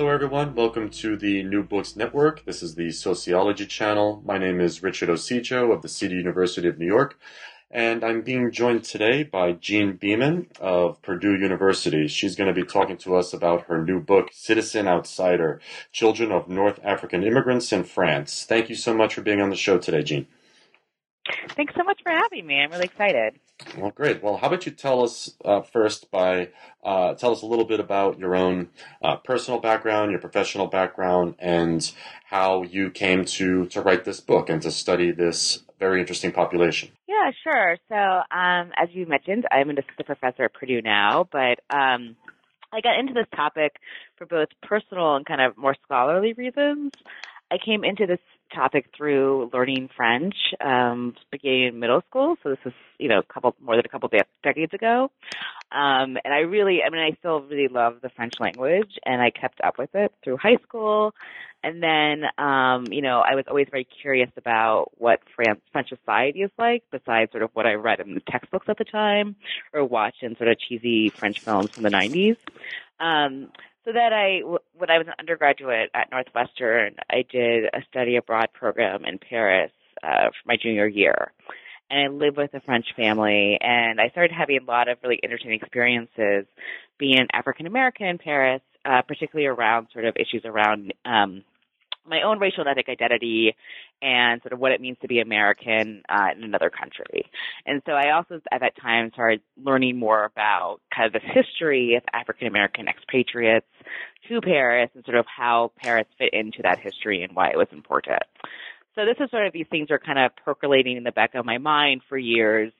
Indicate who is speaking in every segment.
Speaker 1: Hello, everyone. Welcome to the New Books Network. This is the Sociology channel. My name is Richard Ocejo of the City University of New York, and I'm being joined today by Jean Beaman of Purdue University. She's going to be talking to us about her new book, Citizen Outsider Children of North African Immigrants in France. Thank you so much for being on the show today, Jean.
Speaker 2: Thanks so much for having me. I'm really excited.
Speaker 1: Well, great. Well, how about you tell us uh, first by uh, tell us a little bit about your own uh, personal background, your professional background, and how you came to to write this book and to study this very interesting population.
Speaker 2: Yeah, sure. So, um, as you mentioned, I'm an assistant professor at Purdue now, but um, I got into this topic for both personal and kind of more scholarly reasons. I came into this topic through learning French, um, beginning in middle school. So this is, you know, a couple more than a couple de- decades ago. Um, and I really, I mean, I still really love the French language, and I kept up with it through high school. And then, um, you know, I was always very curious about what France, French society is like, besides sort of what I read in the textbooks at the time, or watched in sort of cheesy French films from the 90s. Um, so that I, when I was an undergraduate at Northwestern, I did a study abroad program in Paris uh, for my junior year. And I lived with a French family, and I started having a lot of really interesting experiences being African American in Paris, uh, particularly around sort of issues around um, my own racial and ethnic identity and sort of what it means to be American uh, in another country. And so I also at that time started learning more about kind of the history of African American expatriates to Paris and sort of how Paris fit into that history and why it was important. So this is sort of these things are kind of percolating in the back of my mind for years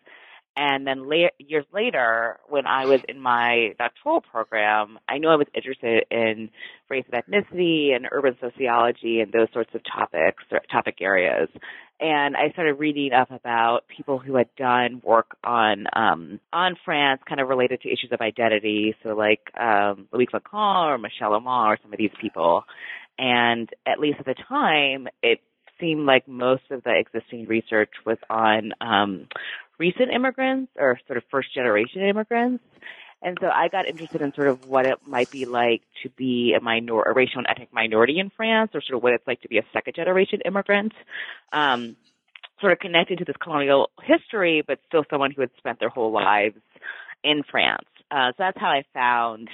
Speaker 2: and then la- years later, when I was in my doctoral program, I knew I was interested in race and ethnicity and urban sociology and those sorts of topics, or topic areas. And I started reading up about people who had done work on um, on France, kind of related to issues of identity. So, like um, Loïc Wacquant or Michèle Lamont or some of these people. And at least at the time, it seemed like most of the existing research was on um, recent immigrants or sort of first generation immigrants. And so I got interested in sort of what it might be like to be a minor, a racial and ethnic minority in France, or sort of what it's like to be a second generation immigrant. Um, sort of connected to this colonial history, but still someone who had spent their whole lives in France. Uh, so that's how I found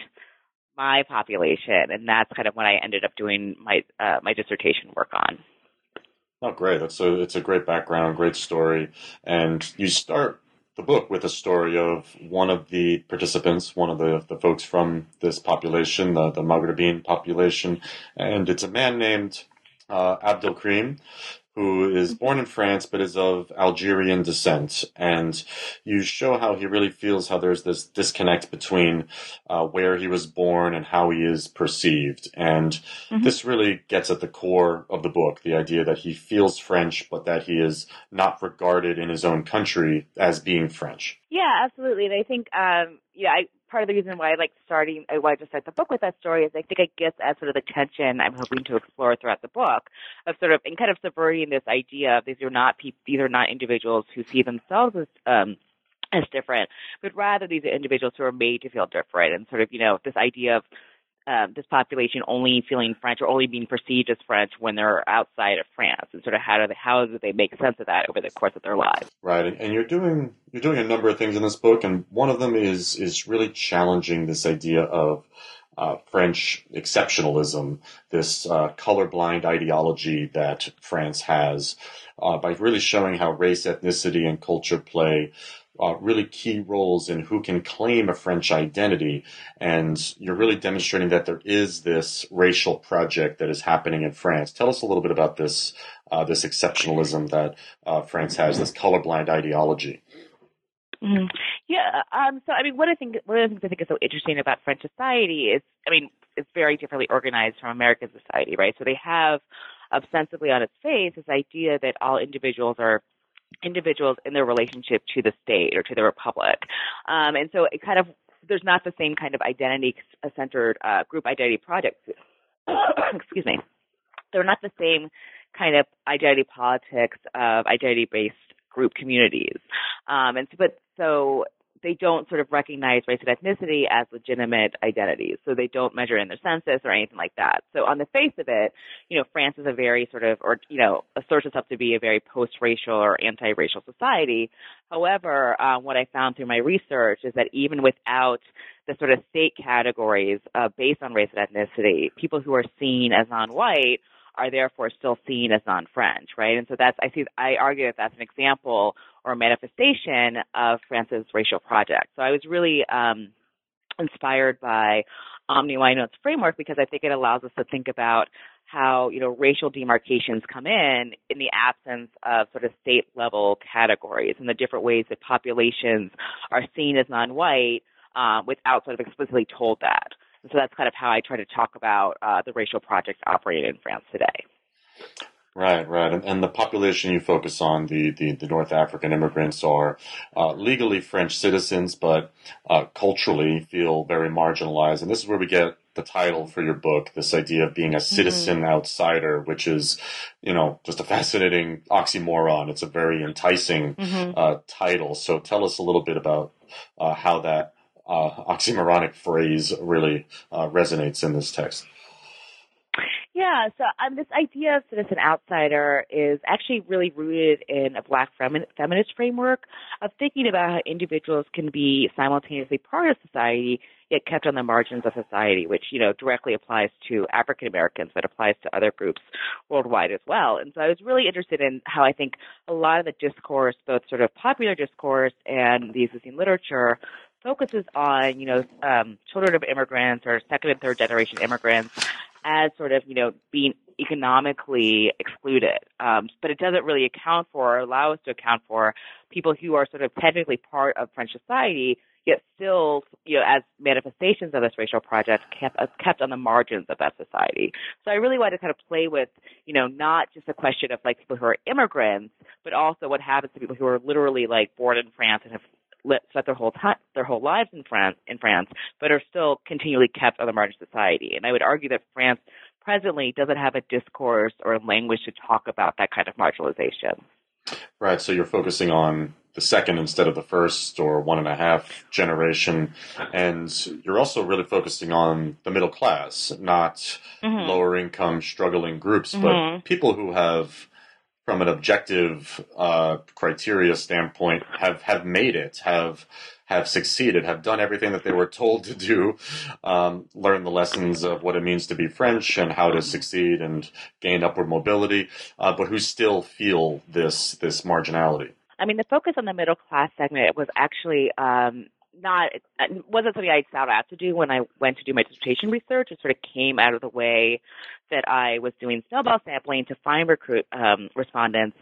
Speaker 2: my population, and that's kind of what I ended up doing my uh, my dissertation work on.
Speaker 1: Oh, great! That's a it's a great background, great story, and you start the book with a story of one of the participants, one of the, the folks from this population, the, the Maghrebin population, and it's a man named uh, Abdelkrim, who is born in France but is of Algerian descent. And you show how he really feels how there's this disconnect between uh, where he was born and how he is perceived. And mm-hmm. this really gets at the core of the book the idea that he feels French, but that he is not regarded in his own country as being French.
Speaker 2: Yeah, absolutely. And I think, um, yeah, I, part of the reason why I like starting, uh, why I just start the book with that story is I think it gets at sort of the tension I'm hoping to explore throughout the book of sort of, and kind of subverting this idea of these are not people, these are not individuals who see themselves as, um, as different, but rather these are individuals who are made to feel different and sort of, you know, this idea of um, this population only feeling French or only being perceived as French when they're outside of France, and sort of how do they, how do they make sense of that over the course of their lives?
Speaker 1: Right, and, and you're doing you're doing a number of things in this book, and one of them is is really challenging this idea of uh, French exceptionalism, this uh, colorblind ideology that France has, uh, by really showing how race, ethnicity, and culture play uh, really key roles in who can claim a French identity. And you're really demonstrating that there is this racial project that is happening in France. Tell us a little bit about this, uh, this exceptionalism that uh, France has, this colorblind ideology.
Speaker 2: Mm-hmm. Yeah. Um, so, I mean, what I think, one of the things I think is so interesting about French society is, I mean, it's very differently organized from American society, right? So they have ostensibly on its face this idea that all individuals are individuals in their relationship to the state or to the republic. Um, and so it kind of, there's not the same kind of identity centered uh, group identity projects. Excuse me. They're not the same kind of identity politics of identity based group communities. Um, and so, but so they don't sort of recognize race and ethnicity as legitimate identities. So they don't measure in their census or anything like that. So on the face of it, you know, France is a very sort of, or, you know, asserts itself to be a very post-racial or anti-racial society. However, uh, what I found through my research is that even without the sort of state categories uh, based on race and ethnicity, people who are seen as non-white are therefore still seen as non-French, right? And so that's I see I argue that that's an example or a manifestation of France's racial project. So I was really um, inspired by Omi and Winant's framework because I think it allows us to think about how you know racial demarcations come in in the absence of sort of state level categories and the different ways that populations are seen as non-white um, without sort of explicitly told that. And so that's kind of how I try to talk about uh, the racial projects operating in France today.
Speaker 1: Right, right. And, and, the population you focus on, the, the, the North African immigrants, are uh, legally French citizens, but uh, culturally feel very marginalized. And this is where we get the title for your book, this idea of being a mm-hmm. citizen mm-hmm. outsider, which is, you know, just a fascinating oxymoron. It's a very enticing mm-hmm. uh, title. So tell us a little bit about uh, how that uh, oxymoronic phrase really uh, resonates in this text.
Speaker 2: Yeah, so um, this idea of citizen outsider is actually really rooted in a black femi- feminist framework of thinking about how individuals can be simultaneously part of society yet kept on the margins of society, which you know directly applies to African Americans, but applies to other groups worldwide as well. And so I was really interested in how I think a lot of the discourse, both sort of popular discourse and the existing literature, focuses on, you know, um, children of immigrants or second and third generation immigrants as sort of, you know, being economically excluded. Um, but it doesn't really account for or allow us to account for people who are sort of technically part of French society, yet still, you know, as manifestations of this racial project, kept, uh, kept on the margins of that society. So I really wanted to kind of play with, you know, not just the question of like people who are immigrants, but also what happens to people who are literally like born in France and have spent their whole time, their whole lives in France, in France, but are still continually kept on the margin of society. And I would argue that France presently doesn't have a discourse or a language to talk about that kind of marginalization.
Speaker 1: Right. So you're focusing on the second instead of the first or one and a half generation. And you're also really focusing on the middle class, not mm-hmm. lower income struggling groups, mm-hmm. but people who have from an objective uh, criteria standpoint, have have made it, have have succeeded, have done everything that they were told to do, um, learn the lessons of what it means to be French and how to succeed and gain upward mobility, uh, but who still feel this this marginality.
Speaker 2: I mean, the focus on the middle class segment was actually um, not wasn't something I set out to do when I went to do my dissertation research. It sort of came out of the way that I was doing snowball sampling to find recruit um, respondents,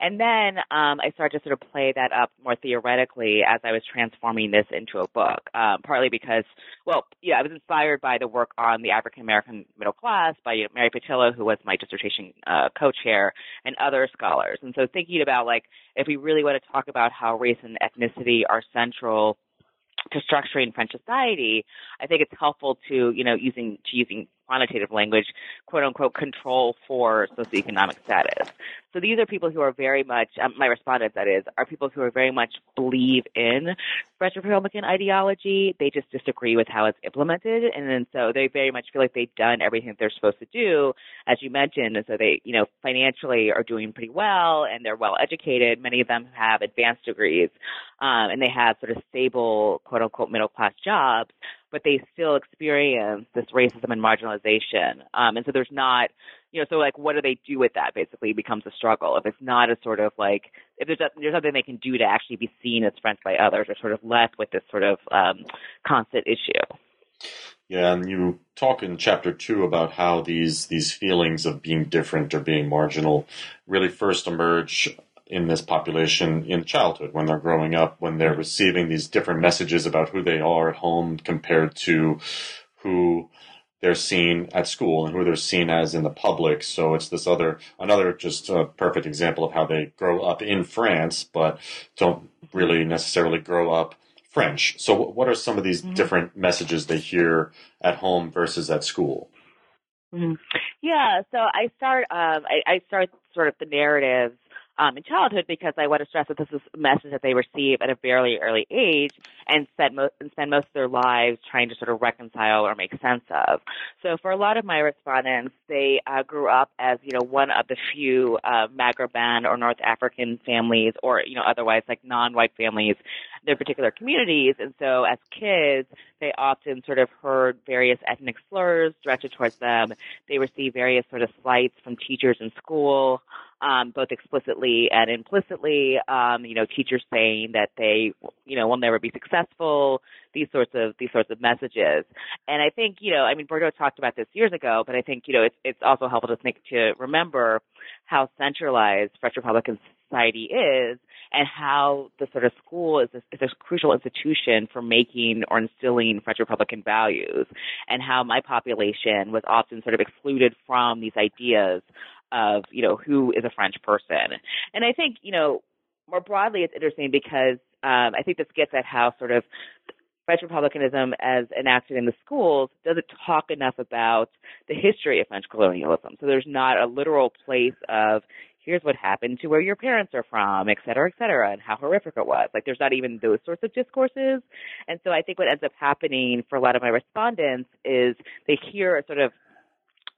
Speaker 2: and then um, I started to sort of play that up more theoretically as I was transforming this into a book. Um, partly because, well, yeah, I was inspired by the work on the African American middle class by Mary Pattillo, who was my dissertation uh, co-chair, and other scholars. And so thinking about like if we really want to talk about how race and ethnicity are central to structuring French society, I think it's helpful to, you know, using to using quantitative language, quote unquote, control for socioeconomic status. So these are people who are very much, um, my respondents that is, are people who are very much believe in French Republican ideology. They just disagree with how it's implemented. And then so they very much feel like they've done everything they're supposed to do, as you mentioned. And so they, you know, financially are doing pretty well and they're well educated. Many of them have advanced degrees um, and they have sort of stable, quote unquote, middle class jobs but they still experience this racism and marginalization. Um, and so there's not, you know, so like, what do they do with that? Basically, becomes a struggle. If it's not a sort of like, if there's a, there's something they can do to actually be seen as friends by others, or sort of left with this sort of um, constant issue.
Speaker 1: Yeah, and you talk in chapter two about how these these feelings of being different or being marginal really first emerge in this population in childhood when they're growing up, when they're receiving these different messages about who they are at home compared to who they're seen at school and who they're seen as in the public. So it's this other, another just a perfect example of how they grow up in France, but don't really necessarily grow up French. So what are some of these mm-hmm. different messages they hear at home versus at school?
Speaker 2: Mm-hmm. Yeah, so I start, um, I, I start sort of the narratives um, in childhood because I want to stress that this is a message that they receive at a very early age and spend most and spend most of their lives trying to sort of reconcile or make sense of. So for a lot of my respondents, they uh, grew up as you know one of the few uh, or North African families, or you know otherwise like non-white families their particular communities. And so as kids, they often sort of heard various ethnic slurs directed towards them. They received various sort of slights from teachers in school, um, both explicitly and implicitly. Um, you know, teachers saying that they, you know, will never be successful. These sorts of these sorts of messages. And I think, you know, I mean, Bourdieu talked about this years ago, but I think, you know, it's it's also helpful to think to remember how centralized French Republican society is and how the sort of school is a, is a crucial institution for making or instilling French Republican values, and how my population was often sort of excluded from these ideas of, you know, who is a French person. And I think, you know, more broadly, it's interesting because um, I think this gets at how sort of French Republicanism, as enacted in the schools, doesn't talk enough about the history of French colonialism. So there's not a literal place of here's what happened to where your parents are from, et cetera, et cetera, and how horrific it was. Like there's not even those sorts of discourses. And so I think what ends up happening for a lot of my respondents is they hear a sort of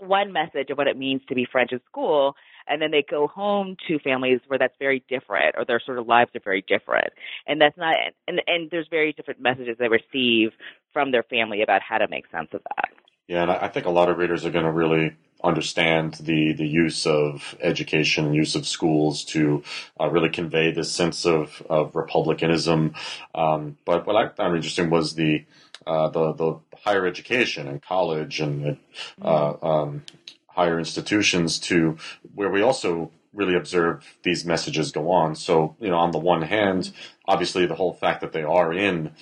Speaker 2: one message of what it means to be French in school, and then they go home to families where that's very different, or their sort of lives are very different, and that's not, and and there's very different messages they receive from their family about how to make sense of that.
Speaker 1: Yeah, and I think a lot of readers are going to really understand the the use of education and use of schools to uh, really convey this sense of of republicanism. Um, but what I found interesting was the uh, the the higher education and college and uh, um, higher institutions to where we also really observe these messages go on. So you know, on the one hand, obviously the whole fact that they are in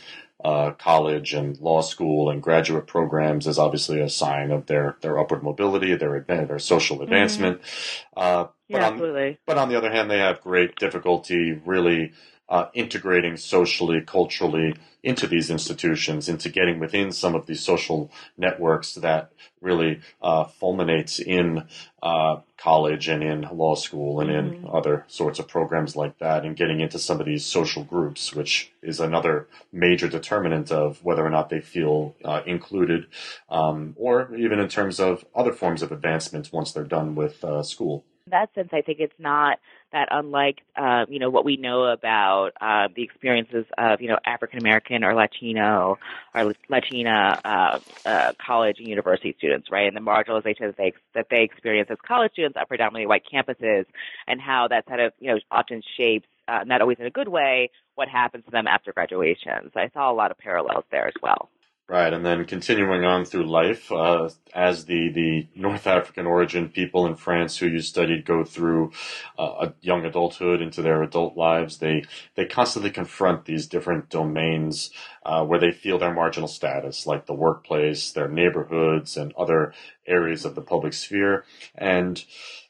Speaker 1: uh, college and law school and graduate programs is obviously a sign of their, their upward mobility, their their social mm-hmm. advancement.
Speaker 2: Mm-hmm. Uh, but, yeah, on, absolutely.
Speaker 1: but on the other hand, they have great difficulty really uh, integrating socially, culturally into these institutions, into getting within some of these social networks that really uh, fulminates in uh, college and in law school and mm-hmm. in other sorts of programs like that, and getting into some of these social groups, which is another major determinant of whether or not they feel uh, included, um, or even in terms of other forms of advancement once they're done with uh, school
Speaker 2: in that sense, I think it's not that unlike, uh, you know, what we know about uh, the experiences of, you know, African American or Latino or Latina uh, uh, college and university students, right? And the marginalization that they that they experience as college students on predominantly white campuses, and how that kind of, you know, often shapes, uh, not always in a good way, what happens to them after graduation. So I saw a lot of parallels there as well.
Speaker 1: Right, and then continuing on through life, uh, as the, the North African origin people in France who you studied go through uh, a young adulthood into their adult lives, they they constantly confront these different domains uh, where they feel their marginal status, like the workplace, their neighborhoods, and other areas of the public sphere. And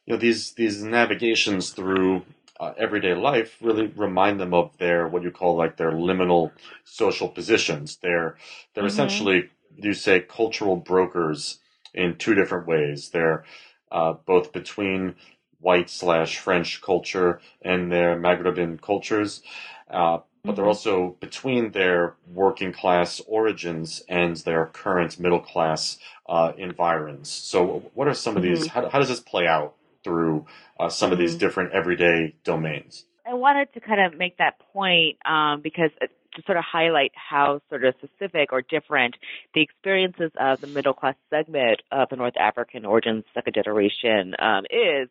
Speaker 1: you know these these navigations through uh, everyday life really remind them of their what you call like their liminal social positions. They're they're mm-hmm. essentially you say cultural brokers in two different ways. They're uh, both between white slash French culture and their Maghreban cultures, uh, but they're mm-hmm. also between their working class origins and their current middle class uh, environs. So, what are some of these? Mm-hmm. How, how does this play out through uh, some of these mm-hmm. different everyday domains.
Speaker 2: I wanted to kind of make that point um, because to sort of highlight how sort of specific or different the experiences of the middle class segment of the North African origins second generation um, is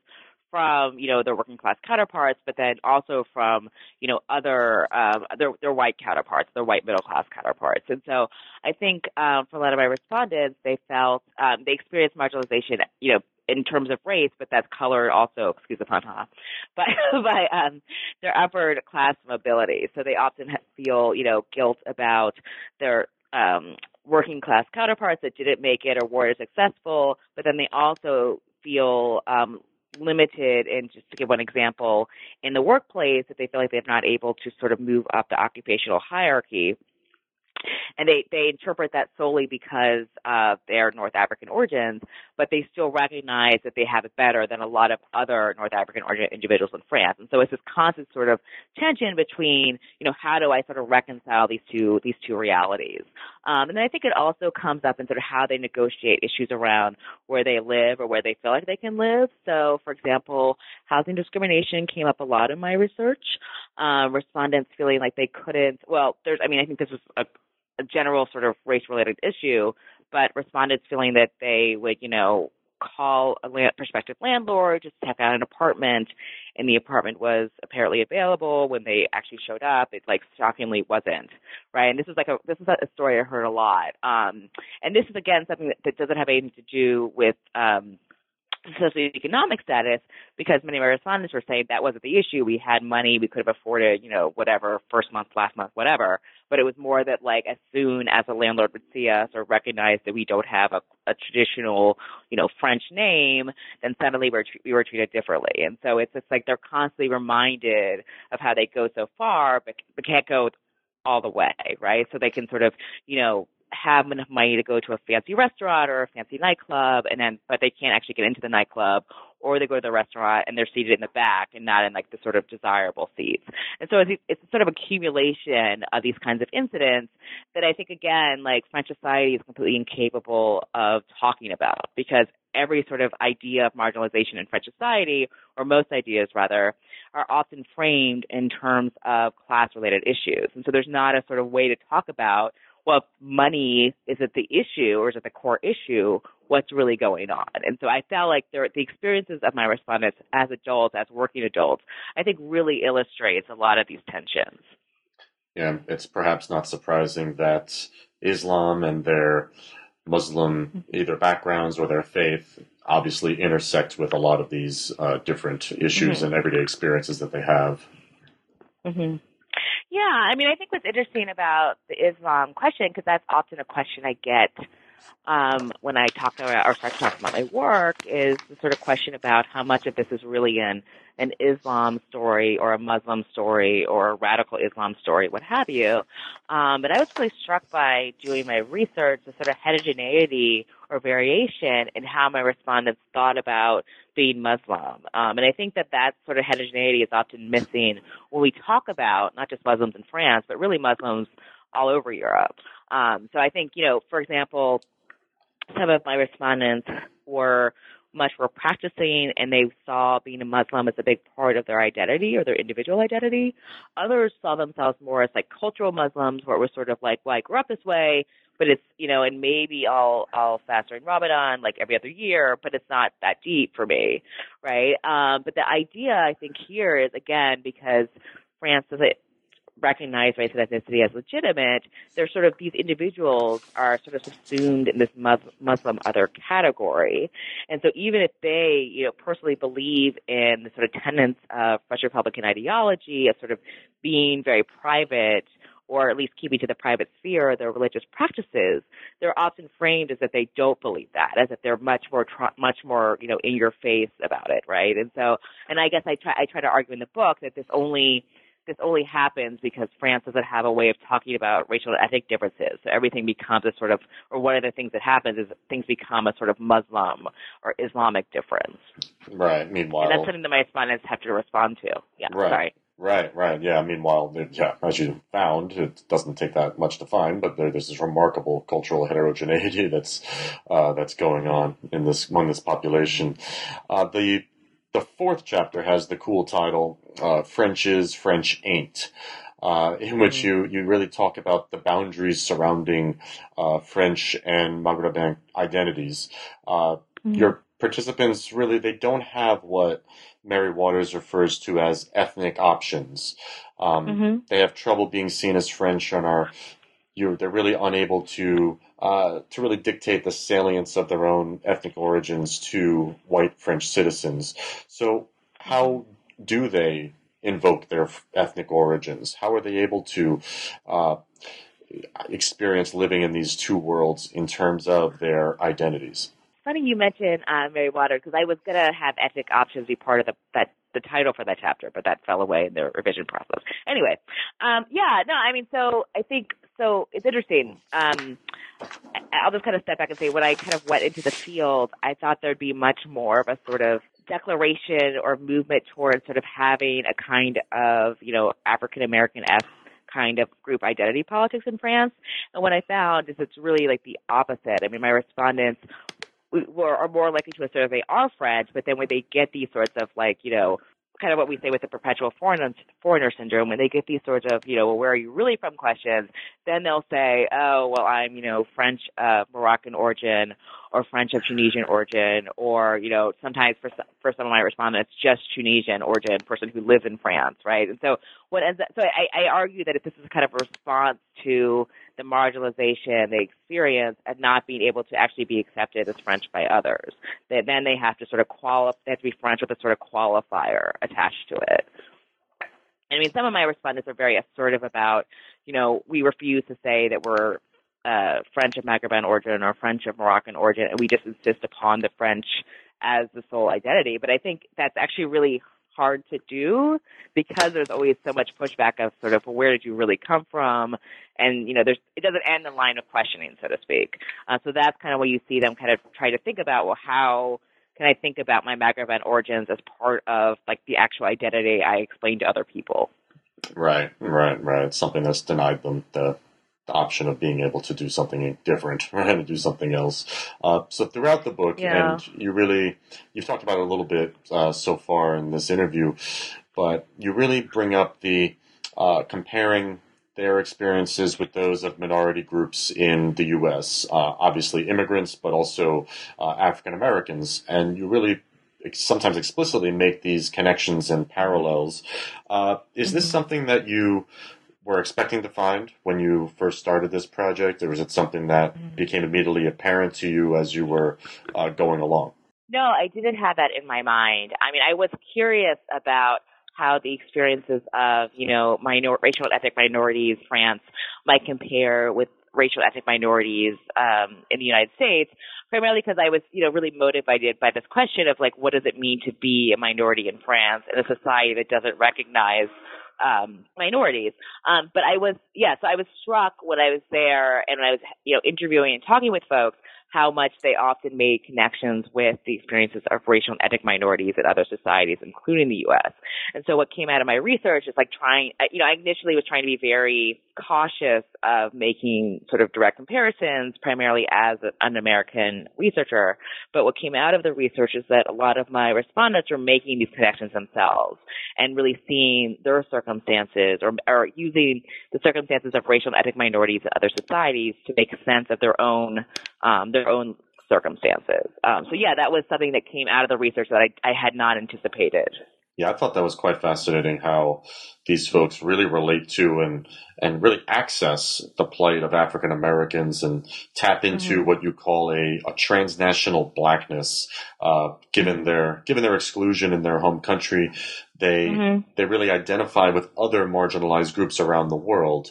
Speaker 2: from you know their working class counterparts, but then also from you know other um, their their white counterparts, their white middle class counterparts. And so I think um, for a lot of my respondents, they felt um, they experienced marginalization, you know, in terms of race, but that's colored also, excuse the pun, huh? But by um, their upward class mobility. So they often feel, you know, guilt about their um, working class counterparts that didn't make it or weren't successful, but then they also feel um, limited and just to give one example in the workplace that they feel like they're not able to sort of move up the occupational hierarchy and they they interpret that solely because of their North African origins, but they still recognize that they have it better than a lot of other North African origin individuals in France. And so it's this constant sort of tension between, you know, how do I sort of reconcile these two these two realities? Um, and then I think it also comes up in sort of how they negotiate issues around where they live or where they feel like they can live. So, for example, housing discrimination came up a lot in my research. Um, respondents feeling like they couldn't. Well, there's. I mean, I think this was a a general sort of race related issue, but respondents feeling that they would, you know, call a land, prospective landlord just to out an apartment and the apartment was apparently available. When they actually showed up it like shockingly wasn't right? And this is like a this is a story i heard a lot. Um and this is again something that, that doesn't have anything to do with um socioeconomic status because many of our respondents were saying that wasn't the issue. We had money, we could have afforded, you know, whatever, first month, last month, whatever. But it was more that like as soon as a landlord would see us or recognize that we don't have a, a traditional, you know, French name, then suddenly we're, we were treated differently. And so it's just like they're constantly reminded of how they go so far, but, but can't go all the way, right? So they can sort of, you know, have enough money to go to a fancy restaurant or a fancy nightclub and then but they can't actually get into the nightclub or they go to the restaurant and they're seated in the back and not in like the sort of desirable seats. And so it's, it's sort of accumulation of these kinds of incidents that I think again like French society is completely incapable of talking about because every sort of idea of marginalization in French society, or most ideas rather, are often framed in terms of class related issues. And so there's not a sort of way to talk about well, money is it the issue or is it the core issue? What's really going on? And so I felt like there, the experiences of my respondents as adults, as working adults, I think really illustrates a lot of these tensions.
Speaker 1: Yeah, it's perhaps not surprising that Islam and their Muslim either backgrounds or their faith obviously intersect with a lot of these uh, different issues mm-hmm. and everyday experiences that they have.
Speaker 2: Mm-hmm. Yeah, I mean, I think what's interesting about the Islam question, because that's often a question I get um, when I talk about or start talking about my work, is the sort of question about how much of this is really an an Islam story or a Muslim story or a radical Islam story, what have you. Um, but I was really struck by doing my research, the sort of heterogeneity or variation in how my respondents thought about being Muslim. Um, and I think that that sort of heterogeneity is often missing when we talk about not just Muslims in France, but really Muslims all over Europe. Um, so I think, you know, for example, some of my respondents were much more practicing and they saw being a Muslim as a big part of their identity or their individual identity. Others saw themselves more as like cultural Muslims where it was sort of like, well, I grew up this way, but it's, you know, and maybe I'll, I'll fast during Ramadan like every other year, but it's not that deep for me, right? Um, but the idea I think here is again, because France is a recognize race and ethnicity as legitimate, they're sort of these individuals are sort of subsumed in this Muslim other category. And so even if they, you know, personally believe in the sort of tenets of French Republican ideology of sort of being very private or at least keeping to the private sphere their religious practices, they're often framed as that they don't believe that, as if they're much more, much more, you know, in your face about it, right? And so, and I guess I try, I try to argue in the book that this only this only happens because France doesn't have a way of talking about racial and ethnic differences. So everything becomes a sort of, or one of the things that happens is things become a sort of Muslim or Islamic difference.
Speaker 1: Right. Meanwhile,
Speaker 2: and that's something that my respondents have to respond to. Yeah.
Speaker 1: Right.
Speaker 2: Sorry.
Speaker 1: Right, right, yeah. Meanwhile, yeah, as you found, it doesn't take that much to find, but there, there's this remarkable cultural heterogeneity that's uh, that's going on in this among this population. Uh, the the fourth chapter has the cool title uh, "French is French ain't." Uh, in which mm-hmm. you, you really talk about the boundaries surrounding uh, French and Maghrebin identities. Uh, mm-hmm. Your participants really they don't have what Mary Waters refers to as ethnic options. Um, mm-hmm. They have trouble being seen as French and are you they're really unable to uh, to really dictate the salience of their own ethnic origins to white French citizens. So, how do they invoke their ethnic origins? How are they able to uh, experience living in these two worlds in terms of their identities?
Speaker 2: Funny you mentioned uh, Mary Water because I was going to have ethnic options be part of the, that the title for that chapter, but that fell away in the revision process. Anyway, um, yeah, no, I mean, so I think so it's interesting. Um, I'll just kind of step back and say when I kind of went into the field, I thought there'd be much more of a sort of declaration or movement towards sort of having a kind of, you know, African American esque kind of group identity politics in France. And what I found is it's really like the opposite. I mean, my respondents were, are more likely to assert they are French, but then when they get these sorts of like, you know, kind of what we say with the perpetual foreigner, foreigner syndrome, when they get these sorts of, you know, well, where are you really from questions, then they'll say, oh, well, I'm, you know, French, uh, Moroccan origin or French of Tunisian origin, or, you know, sometimes for, for some of my respondents, just Tunisian origin, person who lives in France, right? And so what ends up, so I, I argue that if this is kind of a response to the marginalization they experience and not being able to actually be accepted as French by others. That then they have to sort of qualify, they have to be French with a sort of qualifier attached to it. I mean, some of my respondents are very assertive about, you know, we refuse to say that we're uh, French of Maghreban origin or French of Moroccan origin, and we just insist upon the French as the sole identity. But I think that's actually really hard to do because there's always so much pushback of sort of well, where did you really come from, and you know there's it doesn't end the line of questioning, so to speak. Uh, so that's kind of what you see them kind of try to think about. Well, how can I think about my Maghreban origins as part of like the actual identity I explain to other people?
Speaker 1: Right, right, right. It's something that's denied them the the option of being able to do something different, right, to do something else. Uh, so throughout the book, yeah. and you really, you've talked about it a little bit uh, so far in this interview, but you really bring up the uh, comparing their experiences with those of minority groups in the U.S. Uh, obviously, immigrants, but also uh, African Americans, and you really sometimes explicitly make these connections and parallels. Uh, is this mm-hmm. something that you were expecting to find when you first started this project, or was it something that mm-hmm. became immediately apparent to you as you were uh, going along?
Speaker 2: No, I didn't have that in my mind. I mean, I was curious about how the experiences of, you know, minor, racial and ethnic minorities, France, might compare with racial ethnic minorities um, in the United States, primarily because I was, you know, really motivated by this question of like, what does it mean to be a minority in France in a society that doesn't recognize um, minorities. Um, but I was, yeah, so I was struck when I was there and when I was, you know, interviewing and talking with folks how much they often made connections with the experiences of racial and ethnic minorities in other societies, including the U.S. And so what came out of my research is like trying, uh, you know, I initially was trying to be very cautious of making sort of direct comparisons, primarily as an American researcher. But what came out of the research is that a lot of my respondents were making these connections themselves and really seeing their circumstances or, or using the circumstances of racial and ethnic minorities in other societies to make sense of their own um, their own circumstances. Um, so yeah, that was something that came out of the research that I, I had not anticipated.
Speaker 1: Yeah, I thought that was quite fascinating how these folks really relate to and and really access the plight of African Americans and tap into mm-hmm. what you call a, a transnational blackness. Uh, given their given their exclusion in their home country, they mm-hmm. they really identify with other marginalized groups around the world.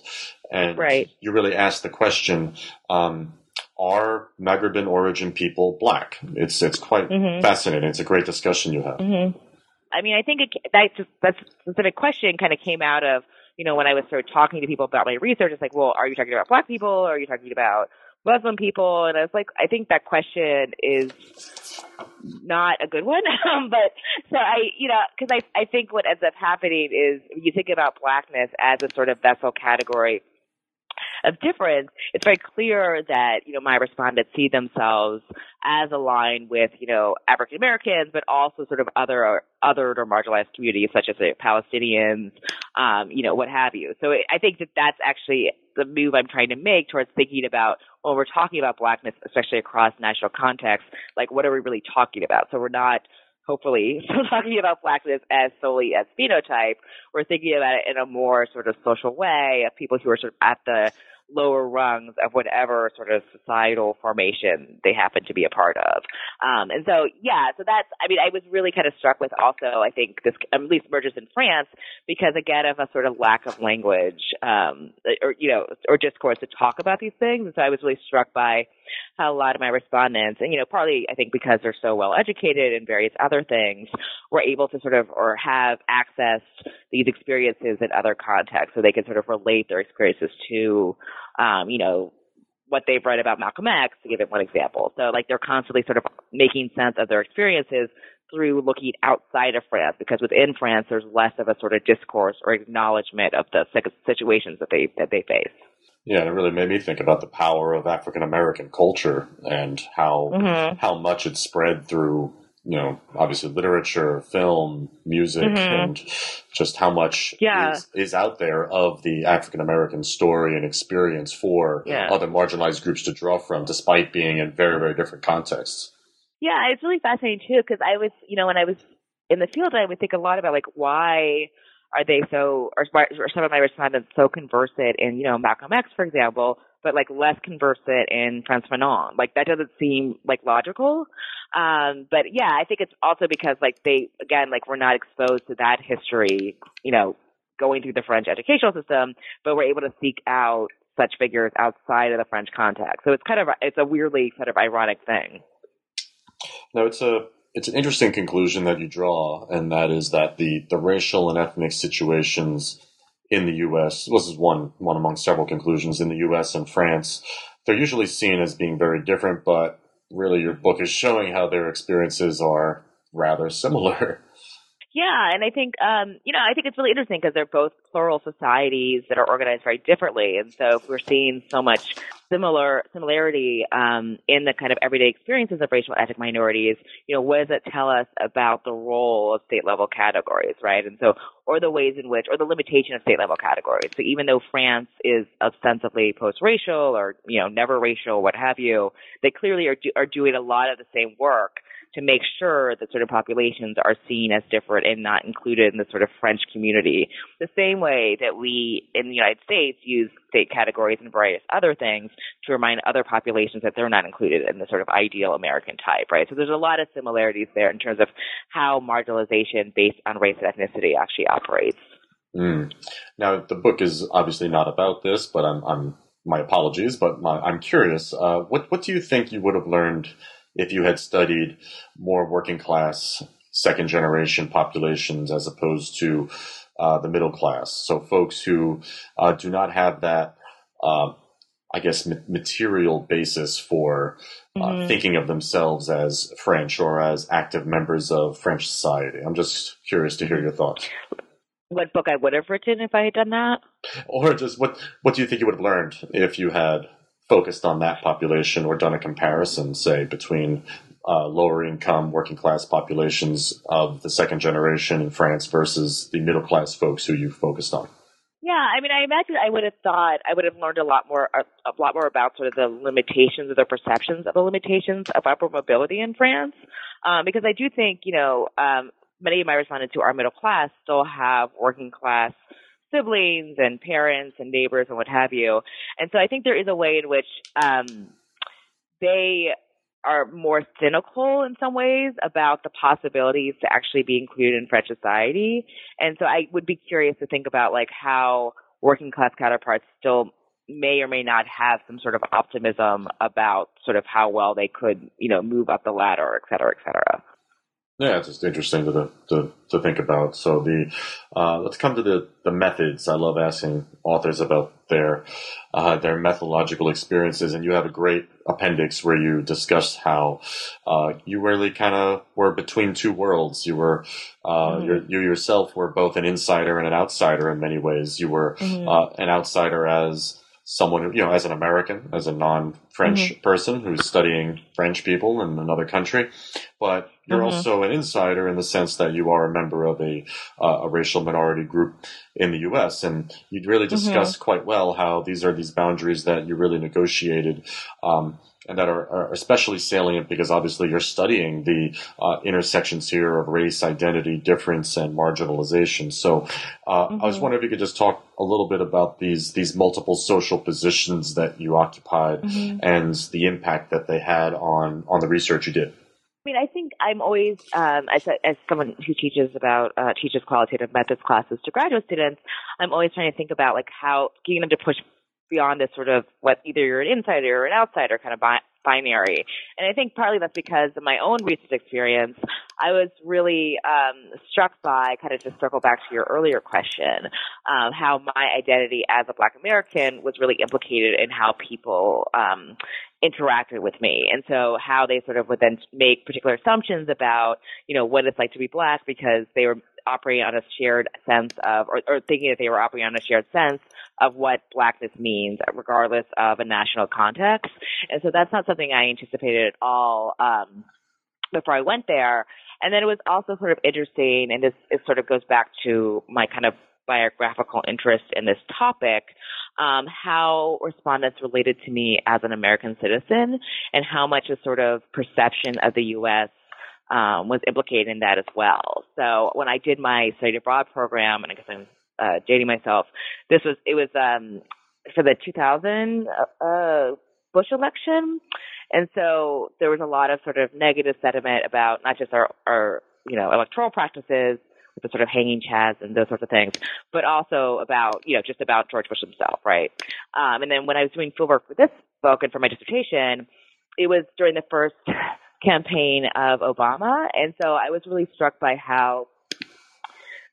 Speaker 1: And
Speaker 2: right.
Speaker 1: you really ask the question. Um, are Maghreban origin people black? It's it's quite mm-hmm. fascinating. It's a great discussion you have.
Speaker 2: Mm-hmm. I mean, I think it, that that specific question kind of came out of you know when I was sort of talking to people about my research. It's like, well, are you talking about black people? Or are you talking about Muslim people? And I was like, I think that question is not a good one. Um, but so I, you know, because I I think what ends up happening is you think about blackness as a sort of vessel category of difference, it's very clear that, you know, my respondents see themselves as aligned with, you know, African Americans, but also sort of other, other or marginalized communities such as Palestinians, um, you know, what have you. So I think that that's actually the move I'm trying to make towards thinking about when we're talking about blackness, especially across national contexts, like what are we really talking about? So we're not hopefully talking about blackness as solely as phenotype. We're thinking about it in a more sort of social way of people who are sort of at the lower rungs of whatever sort of societal formation they happen to be a part of. Um, and so, yeah, so that's, I mean, I was really kind of struck with also, I think this, at least emerges in France because again of a sort of lack of language, um, or, you know, or discourse to talk about these things. And so I was really struck by a lot of my respondents, and you know, partly I think because they're so well educated in various other things, were able to sort of or have access these experiences in other contexts, so they can sort of relate their experiences to um, you know, what they've read about Malcolm X, to give it one example. So like they're constantly sort of making sense of their experiences through looking outside of France because within France there's less of a sort of discourse or acknowledgement of the situations that they that they face.
Speaker 1: Yeah, and it really made me think about the power of African American culture and how mm-hmm. how much it spread through you know, obviously literature, film, music, mm-hmm. and just how much
Speaker 2: yeah.
Speaker 1: is, is, out there of the African American story and experience for
Speaker 2: yeah.
Speaker 1: other marginalized groups to draw from, despite being in very, very different contexts.
Speaker 2: Yeah, it's really fascinating too, because I was, you know, when I was in the field, I would think a lot about like why are they so, or, or some of my respondents so conversant in, you know, Malcolm X, for example, but like less conversant in Frantz Fanon. Like that doesn't seem like logical. Um, but yeah, I think it's also because like they, again, like we're not exposed to that history, you know, going through the French educational system, but we're able to seek out such figures outside of the French context. So it's kind of, it's a weirdly kind of ironic thing.
Speaker 1: No, it's a, it's an interesting conclusion that you draw, and that is that the, the racial and ethnic situations in the U.S. This is one one among several conclusions in the U.S. and France. They're usually seen as being very different, but really, your book is showing how their experiences are rather similar.
Speaker 2: Yeah, and I think um, you know I think it's really interesting because they're both plural societies that are organized very differently, and so if we're seeing so much similar similarity um, in the kind of everyday experiences of racial ethnic minorities, you know, what does it tell us about the role of state level categories, right? And so, or the ways in which, or the limitation of state level categories. So even though France is ostensibly post racial or you know never racial, what have you, they clearly are do, are doing a lot of the same work to make sure that of populations are seen as different and not included in the sort of French community. The same way that we in the United States use state categories and various other things to remind other populations that they're not included in the sort of ideal American type, right? So there's a lot of similarities there in terms of how marginalization based on race and ethnicity actually operates.
Speaker 1: Mm. Now, the book is obviously not about this, but I'm, I'm my apologies, but my, I'm curious. Uh, what what do you think you would have learned if you had studied more working class second generation populations as opposed to uh, the middle class. So folks who uh, do not have that, uh, I guess, ma- material basis for uh, mm-hmm. thinking of themselves as French or as active members of French society. I'm just curious to hear your thoughts.
Speaker 2: What book I would have written if I had done that,
Speaker 1: or just what what do you think you would have learned if you had focused on that population or done a comparison, say, between uh, lower income working class populations of the second generation in France versus the middle class folks who you focused on?
Speaker 2: Yeah, I mean, I imagine I would have thought I would have learned a lot more, a, lot more about sort of the limitations or the perceptions of the limitations of upper mobility in France, um, because I do think, you know, um, many of my respondents who are middle class still have working class siblings and parents and neighbors and what have you. And so I think there is a way in which um, they are more cynical in some ways about the possibilities to actually be included in French society. And so I would be curious to think about like how working class counterparts still may or may not have some sort of optimism about sort of how well they could, you know, move up the ladder, et cetera, et cetera.
Speaker 1: Yeah, it's just interesting to to to think about. So the uh, let's come to the the methods. I love asking authors about their uh, their methodological experiences, and you have a great appendix where you discuss how uh, you really kind of were between two worlds. You were uh, mm-hmm. you yourself were both an insider and an outsider in many ways. You were mm-hmm. Uh, an outsider as someone who, you know, as an American, as a non-French mm-hmm. person who's studying French people in another country, but you're mm-hmm. also an insider in the sense that you are a member of a uh, a racial minority group in the U.S. and you really discuss mm-hmm. quite well how these are these boundaries that you really negotiated. Um, and that are, are, especially salient because obviously you're studying the uh, intersections here of race, identity, difference, and marginalization. So uh, mm-hmm. I was mm-hmm. wondering if you could just talk a little bit about these these multiple social positions that you occupied mm-hmm. and the impact that they had on on the research you did.
Speaker 2: I mean, I think I'm always, um, as, a, as someone who teaches about, uh, teaches qualitative methods classes to graduate students, I'm always trying to think about like how getting them to push beyond this sort of what either you're an insider or an outsider kind of bi- binary. And I think partly that's because of my own recent experience. I was really um, struck by kind of just circle back to your earlier question, um, how my identity as a Black American was really implicated in how people um, interacted with me, and so how they sort of would then make particular assumptions about you know what it's like to be Black because they were operating on a shared sense of, or, or thinking that they were operating on a shared sense of what blackness means, regardless of a national context. And so that's not something I anticipated at all um, before I went there. And then it was also sort of interesting, and this it sort of goes back to my kind of biographical interest in this topic, um, how respondents related to me as an American citizen, and how much a sort of perception of the U.S um, was implicated in that as well. So when I did my study abroad program, and I guess I'm uh, dating myself, this was it was um, for the 2000 uh, Bush election, and so there was a lot of sort of negative sentiment about not just our, our you know electoral practices with the sort of hanging chads and those sorts of things, but also about you know just about George Bush himself, right? Um, and then when I was doing fieldwork for this book and for my dissertation, it was during the first campaign of Obama. And so I was really struck by how,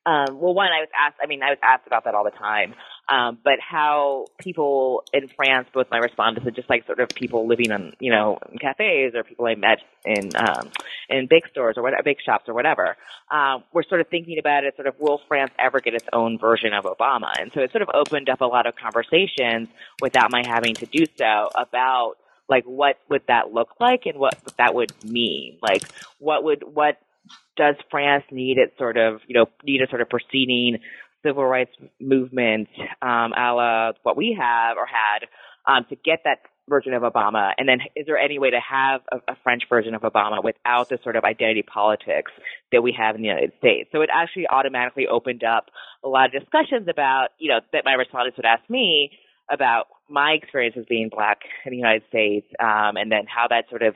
Speaker 2: um, well, one, I was asked, I mean, I was asked about that all the time, um, but how people in France, both my respondents and just like sort of people living in, you know, in cafes or people I met in, um, in big stores or whatever, big shops or whatever, um, were sort of thinking about it, sort of, will France ever get its own version of Obama? And so it sort of opened up a lot of conversations without my having to do so about like what would that look like and what that would mean like what would what does france need it sort of you know need a sort of proceeding civil rights movement um a la what we have or had um to get that version of Obama? And then is there any way to have a, a, French version of Obama without the sort of identity politics that we have in the United States? So it actually automatically opened up a lot of discussions about, you know, that my respondents would ask me about my experience as being black in the United States, um, and then how that sort of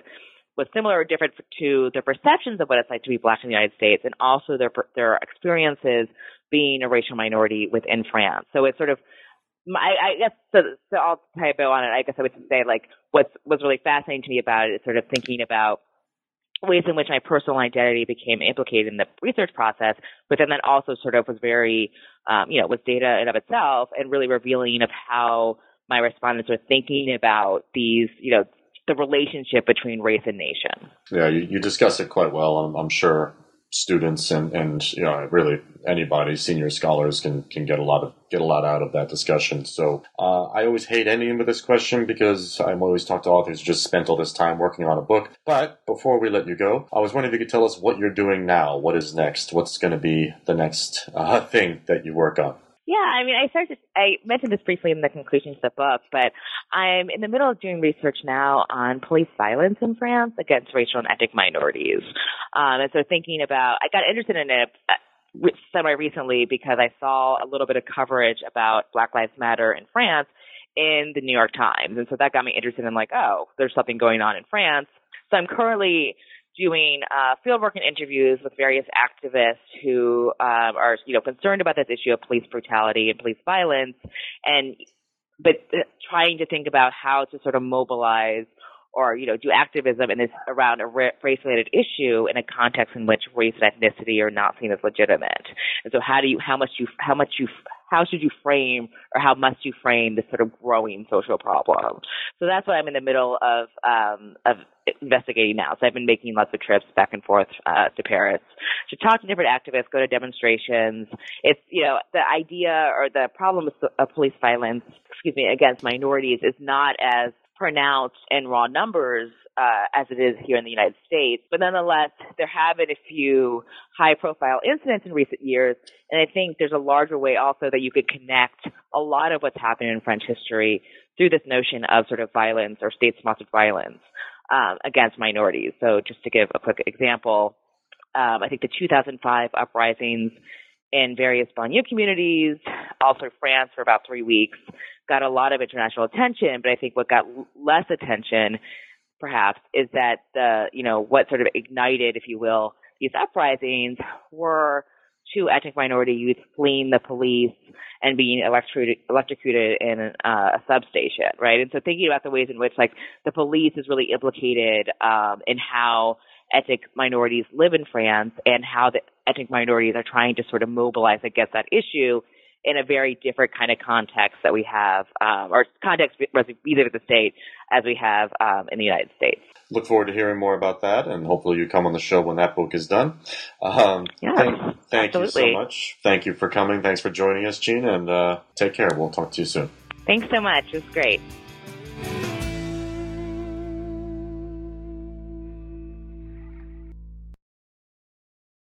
Speaker 2: was similar or different to their perceptions of what it's like to be black in the United States, and also their their experiences being a racial minority within France. So it's sort of I, I guess so. So I'll tie a bow on it. I guess I would say like what's was really fascinating to me about it is sort of thinking about ways in which my personal identity became implicated in the research process, but then that also sort of was very, um, you know, was data in of itself and really revealing of how my respondents are thinking about these, you know, the relationship between race and nation.
Speaker 1: Yeah, you, you discuss it quite well. I'm, I'm sure students and, and you know really anybody senior scholars can can get a lot of get a lot out of that discussion so uh, i always hate ending with this question because i'm always talk to authors who just spent all this time working on a book but before we let you go i was wondering if you could tell us what you're doing now what is next what's going to be the next uh, thing that you work on
Speaker 2: yeah, I mean, I started. I mentioned this briefly in the conclusion to the book, but I'm in the middle of doing research now on police violence in France against racial and ethnic minorities. Um, and so, thinking about, I got interested in it uh, semi recently because I saw a little bit of coverage about Black Lives Matter in France in the New York Times, and so that got me interested in like, oh, there's something going on in France. So I'm currently doing uh, fieldwork and interviews with various activists who um, are, you know, concerned about this issue of police brutality and police violence, and but uh, trying to think about how to sort of mobilize or you know do activism in this around a race related issue in a context in which race and ethnicity are not seen as legitimate. And so how do you how much you how much you how should you frame or how must you frame this sort of growing social problem? So that's what I'm in the middle of um, of investigating now. So I've been making lots of trips back and forth uh, to Paris to talk to different activists, go to demonstrations. It's you know the idea or the problem of police violence, excuse me, against minorities is not as pronounced in raw numbers uh, as it is here in the United States. But nonetheless, there have been a few high profile incidents in recent years. And I think there's a larger way also that you could connect a lot of what's happened in French history through this notion of sort of violence or state sponsored violence um, against minorities. So just to give a quick example, um, I think the 2005 uprisings in various banlieue communities, also France for about three weeks, got a lot of international attention. But I think what got less attention, perhaps, is that the you know what sort of ignited, if you will, these uprisings were two ethnic minority youth fleeing the police and being electrocuted, electrocuted in uh, a substation, right? And so thinking about the ways in which like the police is really implicated um, in how ethnic minorities live in France and how the ethnic minorities are trying to sort of mobilize against that issue in a very different kind of context that we have, um, or context either of the state as we have um, in the United States.
Speaker 1: Look forward to hearing more about that, and hopefully you come on the show when that book is done.
Speaker 2: Um, yeah,
Speaker 1: thank, thank you so much. Thank you for coming. Thanks for joining us, Jean, and uh, take care. We'll talk to you soon.
Speaker 2: Thanks so much. It was great.